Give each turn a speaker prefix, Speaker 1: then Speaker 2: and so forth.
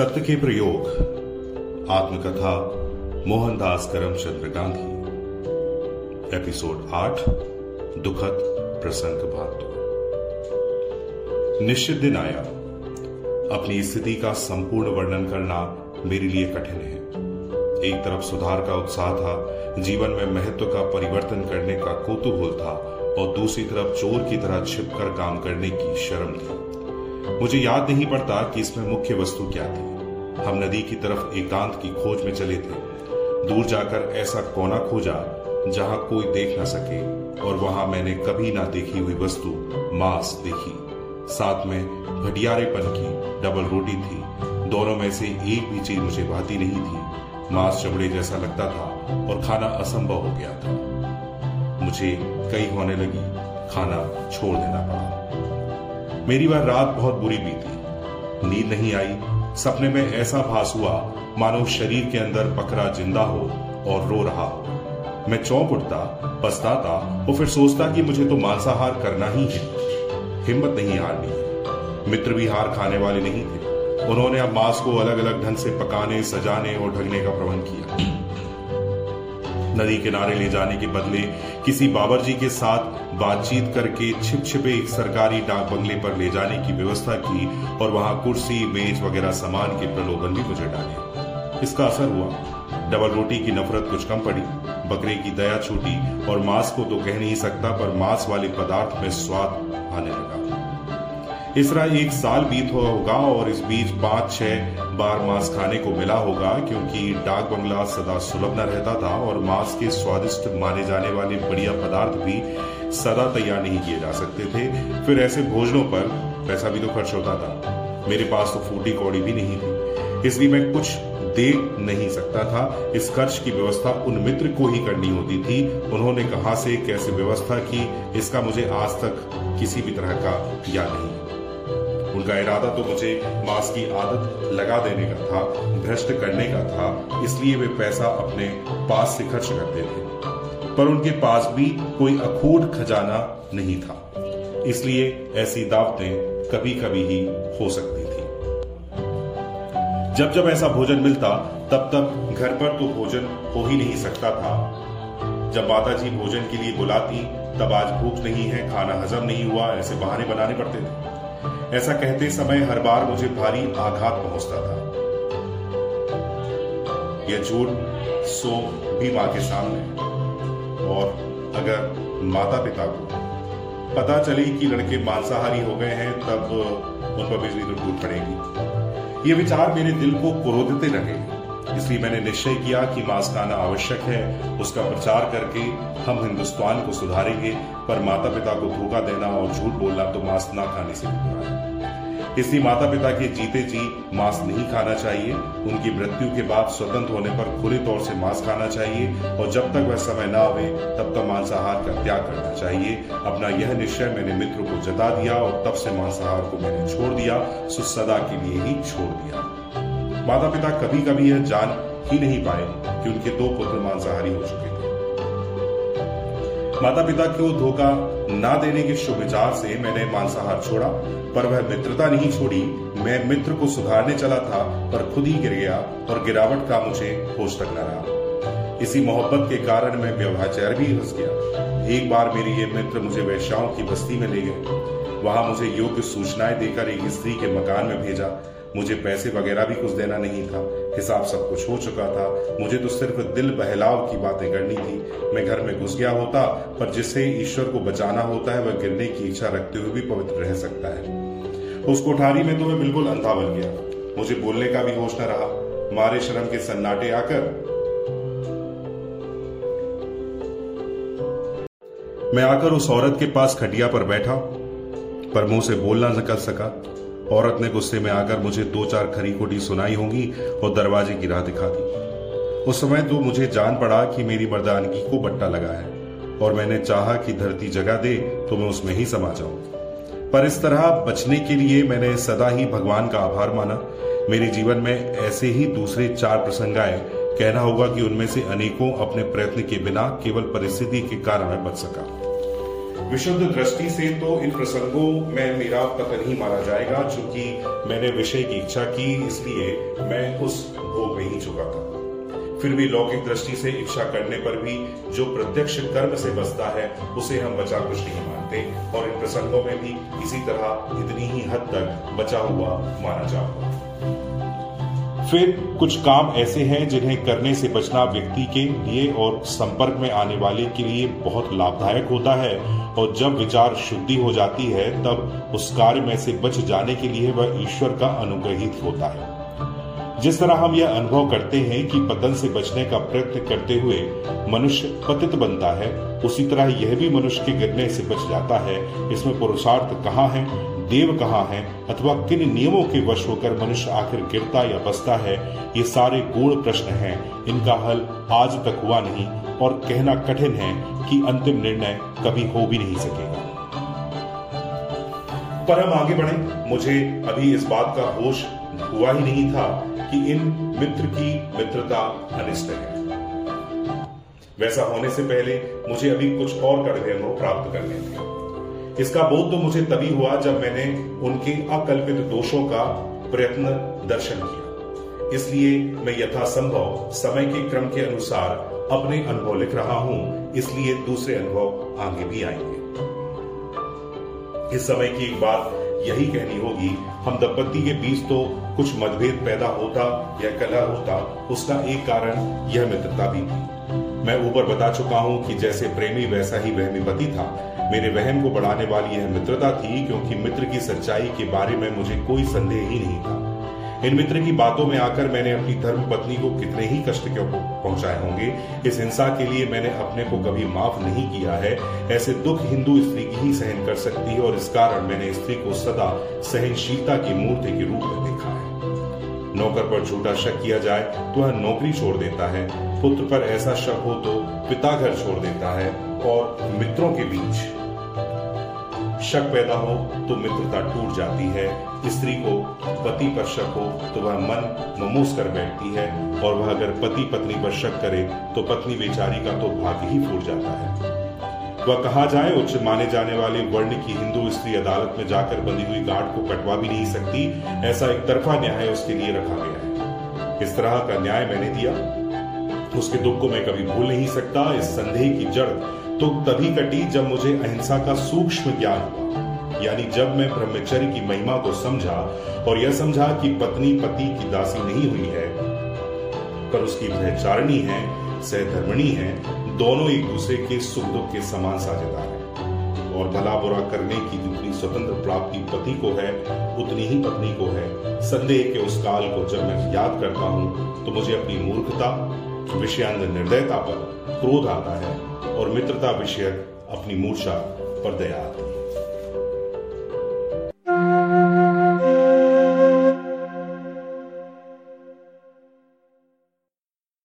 Speaker 1: सत्य के प्रयोग आत्मकथा, मोहनदास करमचंद्र गांधी एपिसोड आठ, दुखद प्रसंग भाग निश्चित दिन आया। अपनी स्थिति का संपूर्ण वर्णन करना मेरे लिए कठिन है। एक तरफ़ सुधार का उत्साह था, जीवन में महत्व का परिवर्तन करने का कौतूहल था, और दूसरी तरफ़ चोर की तरह छिपकर काम करने की शर्म थी। मुझे याद नहीं पड़ता कि इसमें मुख्य वस्तु क्या थी। हम नदी की तरफ़ एकांत की खोज में चले थे। दूर जाकर ऐसा कोना खोजा जहाँ कोई देख ना सके, और वहाँ मैंने कभी ना देखी हुई वस्तु, मांस देखी। साथ में घटियारेपन की डबल रोटी थी। दोनों में से एक भी चीज़ मुझे भाती नहीं थी। मांस चमड़े जैसा लगता था, और खाना असंभव हो गया था। मुझे कई होने लगी, खाना छोड़ देना पड़ा। मेरी वह रात बहुत बुरी बीती। नींद नहीं आई सपने में ऐसा भास हुआ मानो शरीर के अंदर बकरा ज़िंदा हो और रो रहा हो। मैं चौंक उठता, पछताता और फिर सोचता कि मुझे तो मांसाहार करना ही है। हिम्मत नहीं हारनी है। मित्र भी हार खाने वाले नहीं थे। उन्होंने अब मांस को अलग अलग ढंग से पकाने, सजाने और ढकने का प्रबंध किया। नदी किनारे ले जाने के बदले किसी बाबर जी के साथ बातचीत करके छिप छिपे एक सरकारी डाक बंगले पर ले जाने की व्यवस्था की और वहाँ कुर्सी, मेज वगैरह सामान के प्रलोभन भी मुझे डाले। इसका असर हुआ। डबल रोटी की नफरत कुछ कम पड़ी। बकरे की दया छूटी और मांस को तो कह नहीं सकता, पर मांस वाले पदार्थ में स्वाद आने लगा। इस तरह एक साल बीत हुआ होगा और इस बीच पाँच, छह बार मांस खाने को मिला होगा क्योंकि डाक बंगला सदा सुलभ न रहता था और मांस के स्वादिष्ट माने जाने वाले बढ़िया पदार्थ भी सदा तैयार नहीं किए जा सकते थे। फिर ऐसे भोजनों पर पैसा भी तो खर्च होता था। मेरे पास तो फूटी कौड़ी भी नहीं थी, इसलिए मैं कुछ दे नहीं सकता था। इस खर्च की व्यवस्था उन मित्र को ही करनी होती थी। उन्होंने कहा से कैसे व्यवस्था की, इसका मुझे आज तक किसी भी तरह का याद नहीं। उनका इरादा तो मुझे मांस की आदत लगा देने का था, भ्रष्ट करने का था, इसलिए वे पैसा अपने पास से खर्च करते थे। पर उनके पास भी कोई अखूट खजाना नहीं था। इसलिए ऐसी दावतें कभी कभी ही हो सकती थी। जब जब ऐसा भोजन मिलता तब तब घर पर तो भोजन हो ही नहीं सकता था। जब माता जी भोजन के लिए बुलाती, तब आज भूख नहीं है, खाना हजम नहीं हुआ, ऐसे बहाने बनाने पड़ते थे। ऐसा कहते समय हर बार मुझे भारी आघात पहुँचता था। यह झूठ सो भी माँ के सामने और अगर माता पिता को पता चले कि लड़के मांसाहारी हो गए हैं, तब उन पर बिजली तो टूट पड़ेगी। ये विचार मेरे दिल को क्रोधते रहे इसलिए मैंने निश्चय किया कि मांस खाना आवश्यक है। उसका प्रचार करके हम हिंदुस्तान को सुधारेंगे, पर माता पिता को धोखा देना और झूठ बोलना तो मांस ना खाने से बुरा है। इसलिए माता पिता के जीते जी मांस नहीं खाना चाहिए। उनकी मृत्यु के बाद स्वतंत्र होने पर खुले तौर से मांस खाना चाहिए और जब तक वह समय न आवे तब तक मांसाहार का त्याग करना चाहिए। अपना यह निश्चय मैंने मित्र को जता दिया और तब से मांसाहार को मैंने छोड़ दिया सो सदा के लिए ही छोड़ दिया। माता पिता कभी कभी यह जान ही नहीं पाए कि उनके दो पुत्र मांसाहारी हो चुके थे। माता पिता को धोखा ना देने के शुभ विचार से मैंने मांसाहार छोड़ा, पर वह मित्रता नहीं छोड़ी। मैं मित्र को सुधारने चला था, पर खुद ही गिर गया और गिरावट का मुझे होश तक न रहा। इसी मोहब्बत के कारण मैं व्यवहाचार भी घुस गया। एक बार मेरे ये मित्र मुझे वैश्याओं की बस्ती में ले गए। वहाँ मुझे योग्य सूचनाएँ देकर एक स्त्री के मकान में भेजा। मुझे पैसे वगैरह भी कुछ देना नहीं था। हिसाब सब कुछ हो चुका था। मुझे तो सिर्फ़ दिल बहलाव की बातें करनी थी। मैं घर में घुस गया होता, पर जिससे ईश्वर को बचाना होता है, वह गिरने की इच्छा रखते हुए भी पवित्र रह सकता है। उस कोठारी में तो मैं बिल्कुल अंधा बन गया। मुझे बोलने का भी होश न रहा। मारे शर्म के सन्नाटे आकर मैं आकर उस औरत के पास खटिया पर बैठा, पर मुँह से बोलना न कर सका। औरत ने गुस्से में आकर मुझे दो चार खरी खोटी सुनाई होंगी और दरवाजे की राह दिखा दी। उस समय तो मुझे जान पड़ा कि मेरी मर्दानगी को बट्टा लगा है और मैंने चाहा कि धरती जगह दे तो मैं उसमें ही समा जाऊँ। पर इस तरह बचने के लिए मैंने सदा ही भगवान का आभार माना। मेरे जीवन में ऐसे ही दूसरे चार प्रसंग आए। कहना होगा कि उनमें से अनेकों अपने प्रयत्न के बिना केवल परिस्थिति के कारण बच सका। विशुद्ध दृष्टि से तो इन प्रसंगों में मेरा पतन ही माना जाएगा, चूँकि मैंने विषय की इच्छा की, इसलिए मैं उस भोग में ही चुका था। फिर भी लौकिक दृष्टि से इच्छा करने पर भी जो प्रत्यक्ष कर्म से बचता है, उसे हम बचा कुछ नहीं मानते, और इन प्रसंगों में भी इसी तरह इतनी ही हद तक बचा हुआ माना जाऊँगा। फिर कुछ काम ऐसे हैं जिन्हें करने से बचना व्यक्ति के लिए और संपर्क में आने वाले के लिए बहुत लाभदायक होता है। और जब विचार शुद्धि हो जाती है, तब उस कार्य में से बच जाने के लिए वह ईश्वर का अनुग्रहित होता है। जिस तरह हम यह अनुभव करते हैं कि पतन से बचने का प्रयत्न करते हुए मनुष्य पतित बनता है, उसी तरह यह भी मनुष्य के गिरने से बच जाता है। इसमें पुरुषार्थ कहाँ है? देव कहाँ है? अथवा किन नियमों के वश होकर मनुष्य आखिर गिरता या बसता है? ये सारे गूढ़ प्रश्न हैं। इनका हल आज तक हुआ नहीं और कहना कठिन है कि अंतिम निर्णय कभी हो भी नहीं सकेगा। पर हम आगे बढ़े। मुझे अभी इस बात का होश हुआ ही नहीं था कि इन मित्र की मित्रता अनिष्ट है। वैसा होने से पहले मुझे अभी कुछ और अनुभव प्राप्त करने थे इसका बोध तो मुझे तभी हुआ जब मैंने उनके अकल्पित दोषों का प्रयत्न दर्शन किया। इसलिए मैं यथासंभव समय के क्रम के अनुसार अपने अनुभव लिख रहा हूँ, इसलिए दूसरे अनुभव आगे भी आएँगे। इस समय की एक बात यही कहनी होगी, हम दंपति के बीच तो कुछ मतभेद पैदा होता या कलह होता, उसका एक कारण यह मित्रता भी थी। मैं ऊपर बता चुका हूँ कि जैसे प्रेमी वैसा ही वहमी पति था। मेरे वहम को बढ़ाने वाली यह मित्रता थी, क्योंकि मित्र की सच्चाई के बारे में मुझे कोई संदेह ही नहीं था। इन मित्र की बातों में आकर मैंने अपनी धर्म पत्नी को कितने ही कष्ट क्यों पहुँचाए होंगे? इस हिंसा के लिए मैंने अपने को कभी माफ़ नहीं किया है। ऐसे दुख हिंदू स्त्री की ही सहन कर सकती है, और इस कारण मैंने स्त्री को सदा सहनशीलता की मूर्ति के रूप में देखा है। नौकर पर झूठा शक किया जाए तो वह नौकरी छोड़ देता है। पुत्र पर ऐसा शक हो तो पिता घर छोड़ देता है और मित्रों के बीच शक पैदा हो तो मित्रता टूट जाती है। स्त्री को पति पर शक हो तो वह मन ममूस कर बैठती है और वह अगर पति पत्नी पर शक करे तो पत्नी बेचारी का तो भाग्य ही फूट जाता है। वह कहा जाए? उच्च माने जाने वाले वर्ण की हिंदू स्त्री अदालत में जाकर बंधी हुई गांठ को कटवा भी नहीं सकती। ऐसा एक तरफा न्याय उसके लिए रखा गया है। इस तरह का न्याय मैंने दिया। उसके दुख को मैं कभी भूल नहीं सकता, इस संदेह की जड़ तो तभी कटी जब मुझे अहिंसा का सूक्ष्म ज्ञान हुआ। यानी जब मैं ब्रह्मचर्य की महिमा को समझा और यह समझा कि पत्नी पति की दासी नहीं हुई है, पर उसकी ब्रह्मचारिणी है, सहधर्मणी है, दोनों एक दूसरे के सुख दुख के समान साझेदार हैं। और भला बुरा करने की जितनी स्वतंत्र प्राप्ति पति को है, उतनी ही पत्नी को है। संदेह के उस काल को जब मैं याद करता हूँ तो मुझे अपनी मूर्खता विषयांग निर्दयता पर क्रोध आता है और मित्रता विषय अपनी मूर्छा पर दया आती है।